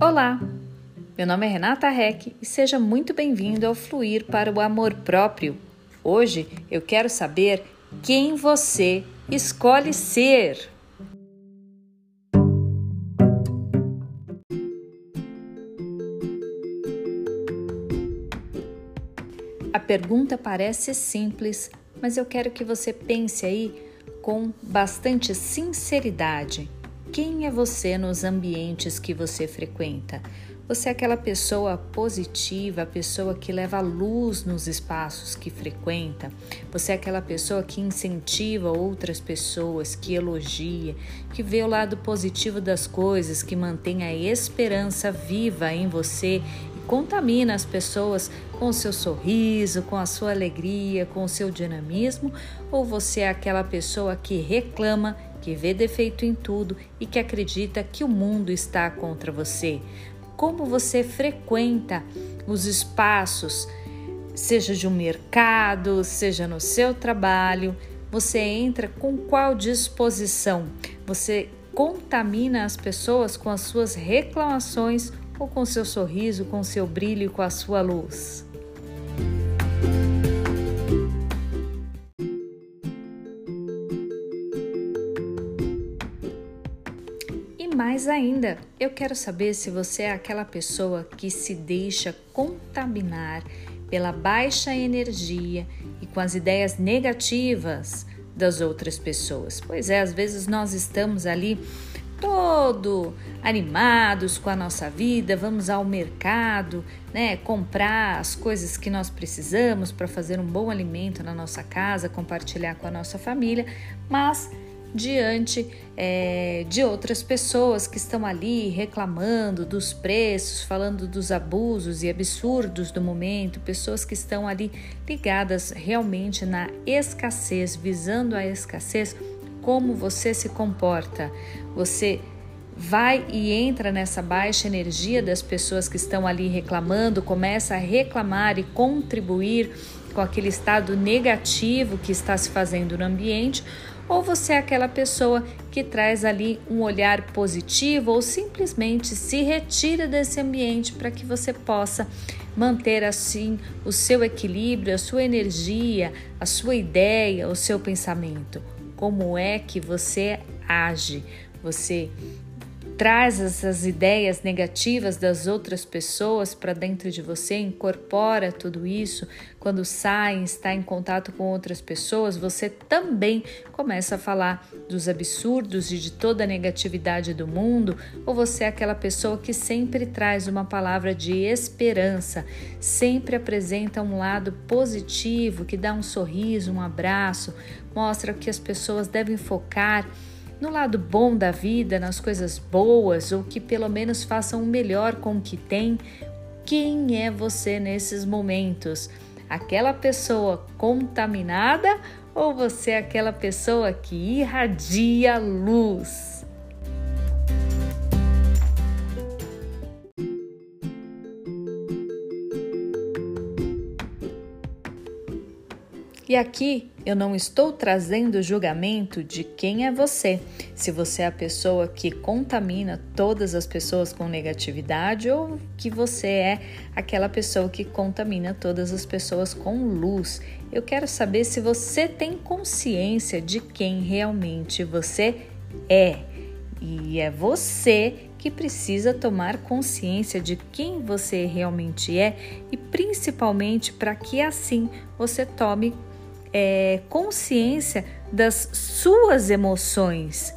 Olá, meu nome é Renata Reck e seja muito bem-vindo ao Fluir para o Amor Próprio. Hoje eu quero saber quem você escolhe ser. A pergunta parece simples, mas eu quero que você pense aí com bastante sinceridade. Quem é você nos ambientes que você frequenta? Você é aquela pessoa positiva, a pessoa que leva luz nos espaços que frequenta. Você é aquela pessoa que incentiva outras pessoas, que elogia, que vê o lado positivo das coisas, que mantém a esperança viva em você e contamina as pessoas com o seu sorriso, com a sua alegria, com o seu dinamismo? Ou você é aquela pessoa que reclama, que vê defeito em tudo e que acredita que o mundo está contra você? como você frequenta os espaços, seja de um mercado, seja no seu trabalho, você entra com qual disposição? Você contamina as pessoas com as suas reclamações ou com seu sorriso, com seu brilho, com a sua luz? Mais ainda, eu quero saber se você é aquela pessoa que se deixa contaminar pela baixa energia e com as ideias negativas das outras pessoas. Pois é, às vezes nós estamos ali todo animados com a nossa vida, vamos ao mercado, né, comprar as coisas que nós precisamos para fazer um bom alimento na nossa casa, compartilhar com a nossa família, mas diante é, de outras pessoas que estão ali reclamando dos preços, falando dos abusos e absurdos do momento, pessoas que estão ali ligadas realmente na escassez, visando a escassez, como você se comporta? Você vai e entra nessa baixa energia das pessoas que estão ali reclamando, começa a reclamar e contribuir com aquele estado negativo que está se fazendo no ambiente, ou você é aquela pessoa que traz ali um olhar positivo ou simplesmente se retira desse ambiente para que você possa manter assim o seu equilíbrio, a sua energia, a sua ideia, o seu pensamento. Como é que você age? Você traz essas ideias negativas das outras pessoas para dentro de você, incorpora tudo isso. Quando sai, está em contato com outras pessoas, você também começa a falar dos absurdos e de toda a negatividade do mundo, ou você é aquela pessoa que sempre traz uma palavra de esperança, sempre apresenta um lado positivo, que dá um sorriso, um abraço, mostra que as pessoas devem focar no lado bom da vida, nas coisas boas, ou que pelo menos façam o melhor com o que tem. Quem é você nesses momentos? Aquela pessoa contaminada ou você é aquela pessoa que irradia luz? E aqui eu não estou trazendo julgamento de quem é você, se você é a pessoa que contamina todas as pessoas com negatividade ou que você é aquela pessoa que contamina todas as pessoas com luz. Eu quero saber se você tem consciência de quem realmente você é. E é você que precisa tomar consciência de quem você realmente é e principalmente para que assim você tome é, consciência das suas emoções.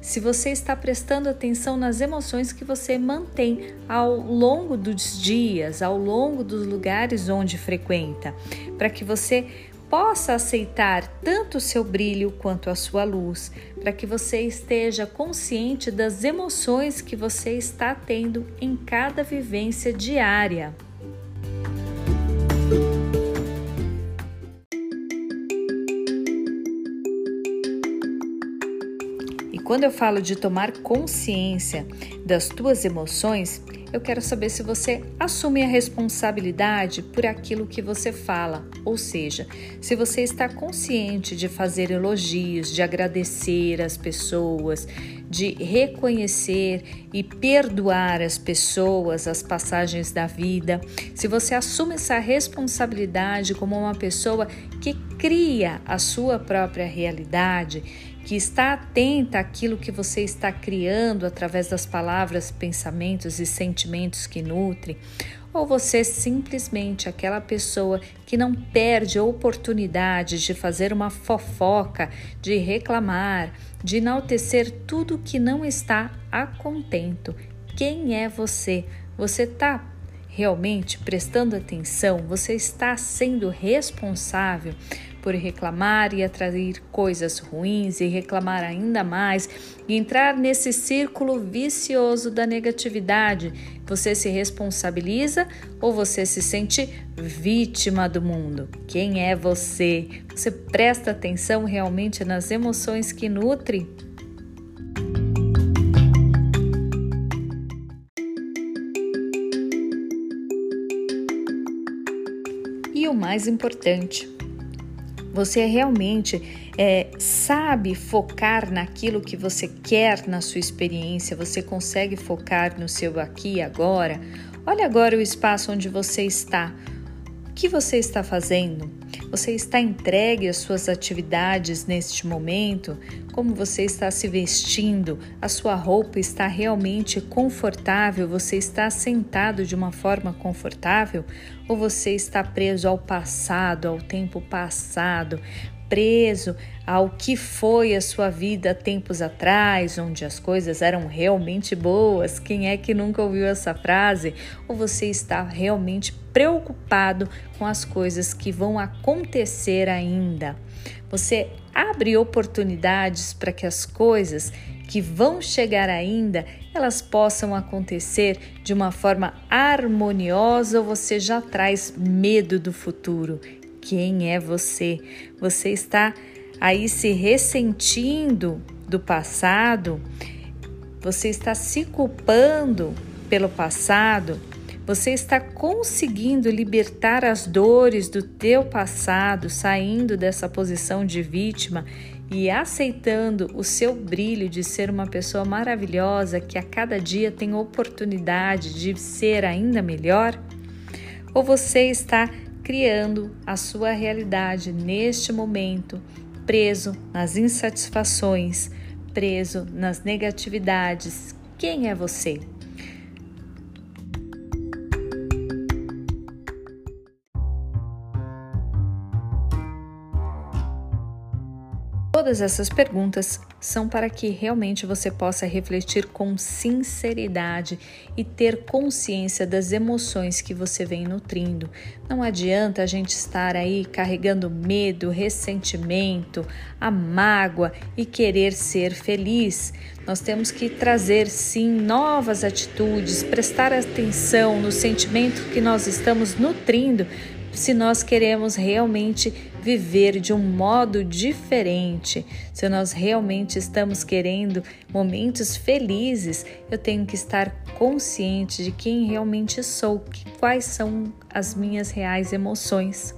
Se você está prestando atenção nas emoções que você mantém ao longo dos dias, ao longo dos lugares onde frequenta, para que você possa aceitar tanto o seu brilho quanto a sua luz, para que você esteja consciente das emoções que você está tendo em cada vivência diária. Quando eu falo de tomar consciência das tuas emoções, eu quero saber se você assume a responsabilidade por aquilo que você fala, ou seja, se você está consciente de fazer elogios, de agradecer as pessoas, de reconhecer e perdoar as pessoas, as passagens da vida, se você assume essa responsabilidade como uma pessoa que cria a sua própria realidade, que está atenta àquilo que você está criando através das palavras, pensamentos e sentimentos que nutre, ou você simplesmente aquela pessoa que não perde a oportunidade de fazer uma fofoca, de reclamar, de enaltecer tudo que não está a contento. Quem é você? Você está realmente prestando atenção? Você está sendo responsável por reclamar e atrair coisas ruins e reclamar ainda mais e entrar nesse círculo vicioso da negatividade. Você se responsabiliza ou você se sente vítima do mundo? Quem é você? Você presta atenção realmente nas emoções que nutre? E o mais importante, você realmente é, sabe focar naquilo que você quer na sua experiência? Você consegue focar no seu aqui e agora? Olha agora o espaço onde você está. O que você está fazendo? Você está entregue às suas atividades neste momento? Como você está se vestindo? A sua roupa está realmente confortável? Você está sentado de uma forma confortável? Ou você está preso ao passado, ao tempo passado, preso ao que foi a sua vida tempos atrás, onde as coisas eram realmente boas. Quem é que nunca ouviu essa frase? Ou você está realmente preocupado com as coisas que vão acontecer ainda? Você abre oportunidades para que as coisas que vão chegar ainda, elas possam acontecer de uma forma harmoniosa ou você já traz medo do futuro? Quem é você. Você está aí se ressentindo do passado, você está se culpando pelo passado, você está conseguindo libertar as dores do teu passado, saindo dessa posição de vítima e aceitando o seu brilho de ser uma pessoa maravilhosa que a cada dia tem oportunidade de ser ainda melhor? Ou você está criando a sua realidade neste momento, preso nas insatisfações, preso nas negatividades. Quem é você? Todas essas perguntas são para que realmente você possa refletir com sinceridade e ter consciência das emoções que você vem nutrindo. Não adianta a gente estar aí carregando medo, ressentimento, a mágoa e querer ser feliz. Nós temos que trazer sim novas atitudes, prestar atenção no sentimento que nós estamos nutrindo se nós queremos realmente viver de um modo diferente, se nós realmente estamos querendo momentos felizes, eu tenho que estar consciente de quem realmente sou, quais são as minhas reais emoções.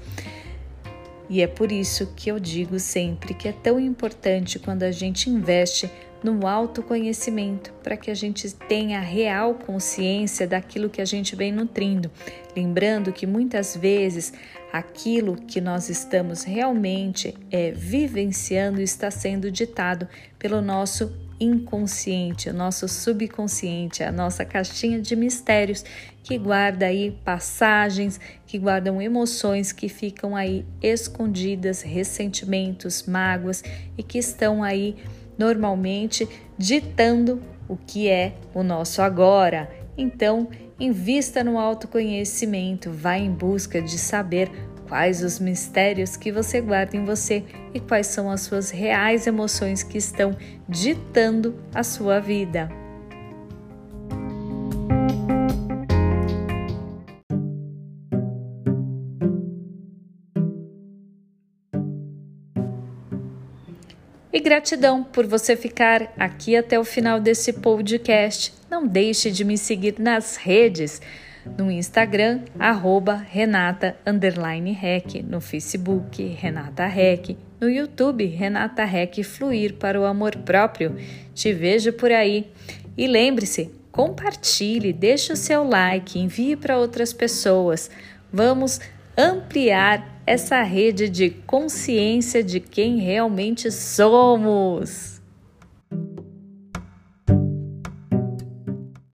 E é por isso que eu digo sempre que é tão importante quando a gente investe no autoconhecimento, para que a gente tenha real consciência daquilo que a gente vem nutrindo. Lembrando que muitas vezes aquilo que nós estamos realmente é, vivenciando está sendo ditado pelo nosso inconsciente, o nosso subconsciente, a nossa caixinha de mistérios que guarda aí passagens, que guardam emoções que ficam aí escondidas, ressentimentos, mágoas e que estão aí normalmente ditando o que é o nosso agora. Então, invista no autoconhecimento, vá em busca de saber quais os mistérios que você guarda em você e quais são as suas reais emoções que estão ditando a sua vida. E gratidão por você ficar aqui até o final desse podcast. Não deixe de me seguir nas redes, no Instagram, arroba Renata Rec, no Facebook, Renata Rec, no YouTube, Renata Rec Fluir para o Amor Próprio. Te vejo por aí. E lembre-se, compartilhe, deixe o seu like, envie para outras pessoas. Vamos ampliar essa rede de consciência de quem realmente somos.